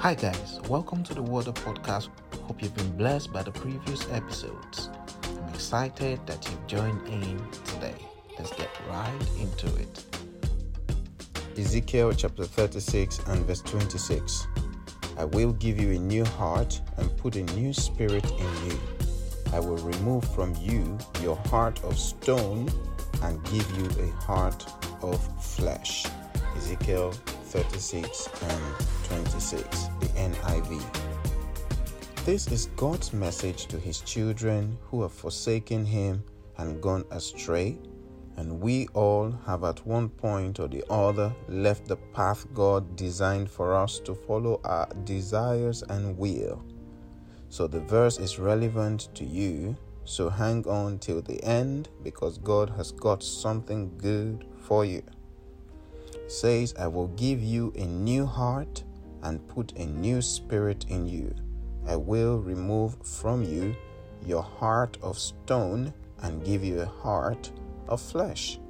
Hi, guys, welcome to the Word Up Podcast. Hope you've been blessed by the previous episodes. I'm excited that you've joined in today. Let's get right into it. Ezekiel chapter 36 and verse 26. I will give you a new heart and put a new spirit in you. I will remove from you your heart of stone and give you a heart of flesh. Ezekiel 36 and 26, the NIV. This is God's message to his children who have forsaken him and gone astray. And we all have at one point or the other left the path God designed for us to follow our desires and will. So the verse is relevant to you. So hang on till the end because God has got something good for you. Says, I will give you a new heart and put a new spirit in you. I will remove from you your heart of stone and give you a heart of flesh.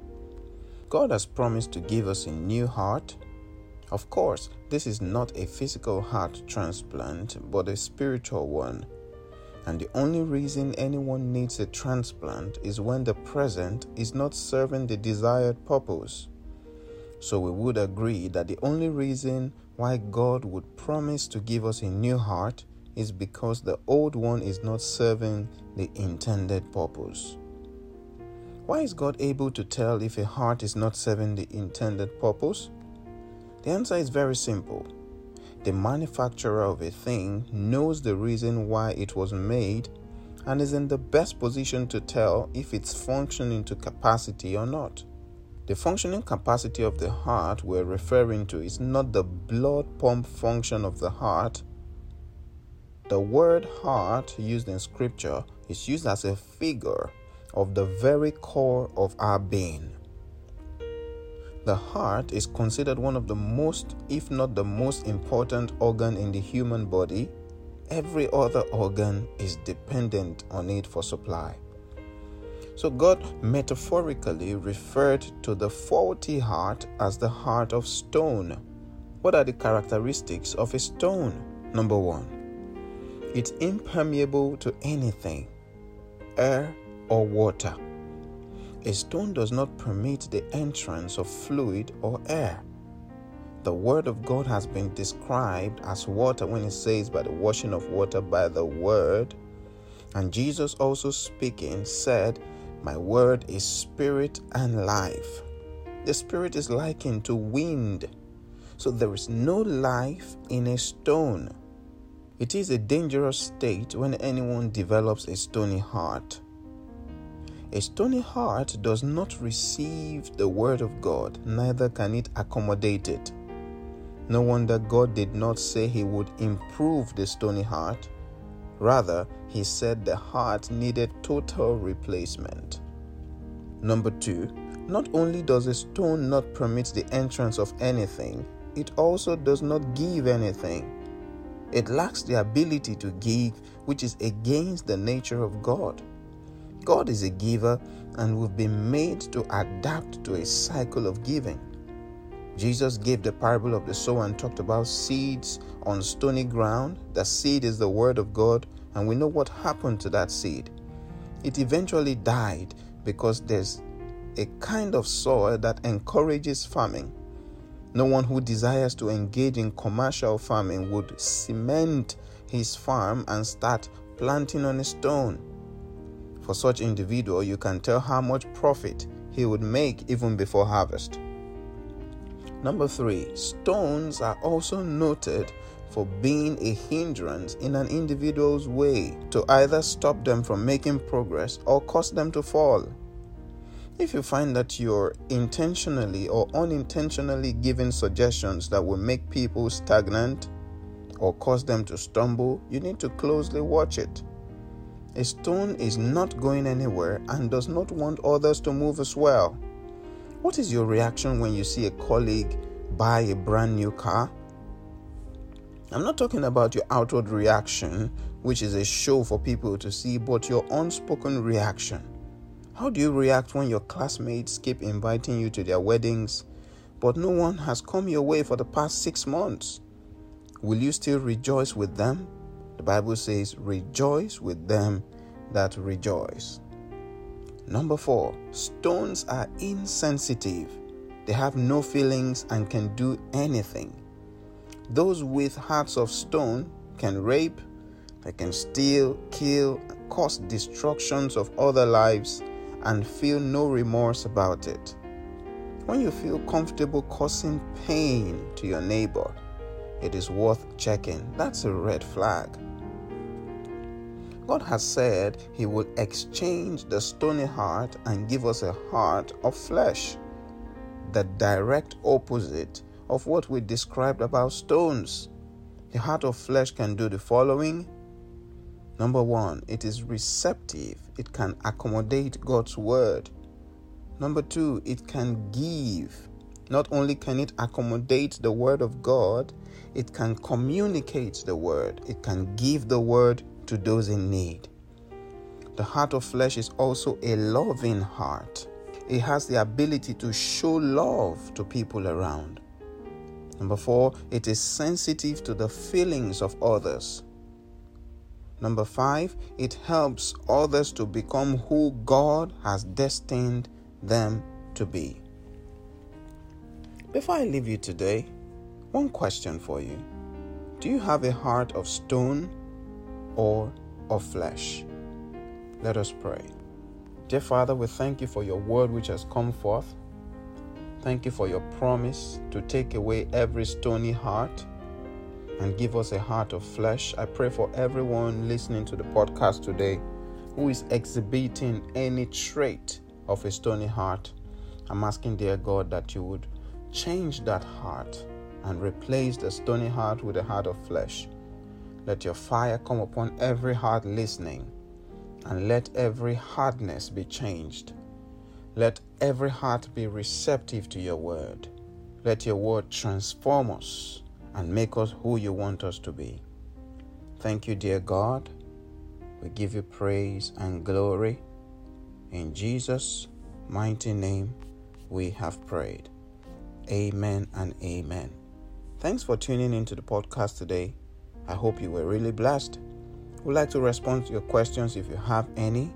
God has promised to give us a new heart. Of course, this is not a physical heart transplant, but a spiritual one. And the only reason anyone needs a transplant is when the present is not serving the desired purpose. So we would agree that the only reason why God would promise to give us a new heart is because the old one is not serving the intended purpose. Why is God able to tell if a heart is not serving the intended purpose? The answer is very simple. The manufacturer of a thing knows the reason why it was made and is in the best position to tell if it's functioning to capacity or not. The functioning capacity of the heart we're referring to is not the blood pump function of the heart. The word heart used in scripture is used as a figure of the very core of our being. The heart is considered one of the most, if not the most important organ in the human body. Every other organ is dependent on it for supply. So, God metaphorically referred to the faulty heart as the heart of stone. What are the characteristics of a stone? Number one, it's impermeable to anything air, or water. A stone does not permit the entrance of fluid or air. The Word of God has been described as water when it says, by the washing of water by the Word. And Jesus also speaking said, My Word is spirit and life. The Spirit is likened to wind. So there is no life in a stone. It is a dangerous state when anyone develops a stony heart. A stony heart does not receive the word of God, neither can it accommodate it. No wonder God did not say He would improve the stony heart. Rather, He said the heart needed total replacement. Number two, not only does a stone not permit the entrance of anything, it also does not give anything. It lacks the ability to give, which is against the nature of God. God is a giver, and we've been made to adapt to a cycle of giving. Jesus gave the parable of the sower and talked about seeds on stony ground. The seed is the word of God, and we know what happened to that seed. It eventually died because there's a kind of soil that encourages farming. No one who desires to engage in commercial farming would cement his farm and start planting on a stone. For such individual, you can tell how much profit he would make even before harvest. Number three, stones are also noted for being a hindrance in an individual's way to either stop them from making progress or cause them to fall. If you find that you're intentionally or unintentionally giving suggestions that will make people stagnant or cause them to stumble, you need to closely watch it. A stone is not going anywhere and does not want others to move as well. What is your reaction when you see a colleague buy a brand new car? I'm not talking about your outward reaction, which is a show for people to see, but your unspoken reaction. How do you react when your classmates keep inviting you to their weddings, but no one has come your way for the past six months? Will you still rejoice with them? The Bible says, Rejoice with them that rejoice. Number four, stones are insensitive. They have no feelings and can do anything. Those with hearts of stone can rape, they can steal, kill, cause destructions of other lives, and feel no remorse about it. When you feel comfortable causing pain to your neighbor, it is worth checking. That's a red flag. God has said He will exchange the stony heart and give us a heart of flesh, the direct opposite of what we described about stones. The heart of flesh can do the following. Number one, it is receptive, it can accommodate God's word. Number two, it can give. Not only can it accommodate the word of God, it can communicate the word, it can give the word to those in need. The heart of flesh is also a loving heart. It has the ability to show love to people around. Number four, it is sensitive to the feelings of others. Number five, it helps others to become who God has destined them to be. Before I leave you today, one question for you Do you have a heart of stone or of flesh? Let us pray. Dear Father, we thank you for your word which has come forth. Thank you for your promise to take away every stony heart and give us a heart of flesh. I pray for everyone listening to the podcast today who is exhibiting any trait of a stony heart. I'm asking, dear God, that you would change that heart and replace the stony heart with a heart of flesh. Let your fire come upon every heart listening, and let every hardness be changed. Let every heart be receptive to your word. Let your word transform us and make us who you want us to be. Thank you, dear God. We give you praise and glory. In Jesus' mighty name, we have prayed. Amen and amen. Thanks for tuning into the podcast today. I hope you were really blessed. We'd like to respond to your questions if you have any.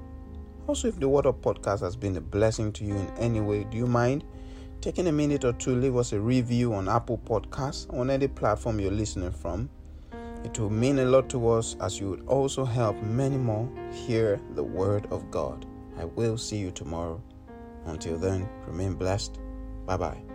Also, if the Word Up podcast has been a blessing to you in any way, do you mind taking a minute or two, leave us a review on Apple Podcasts on any platform you're listening from? It will mean a lot to us as you would also help many more hear the Word of God. I will see you tomorrow. Until then, remain blessed. Bye bye.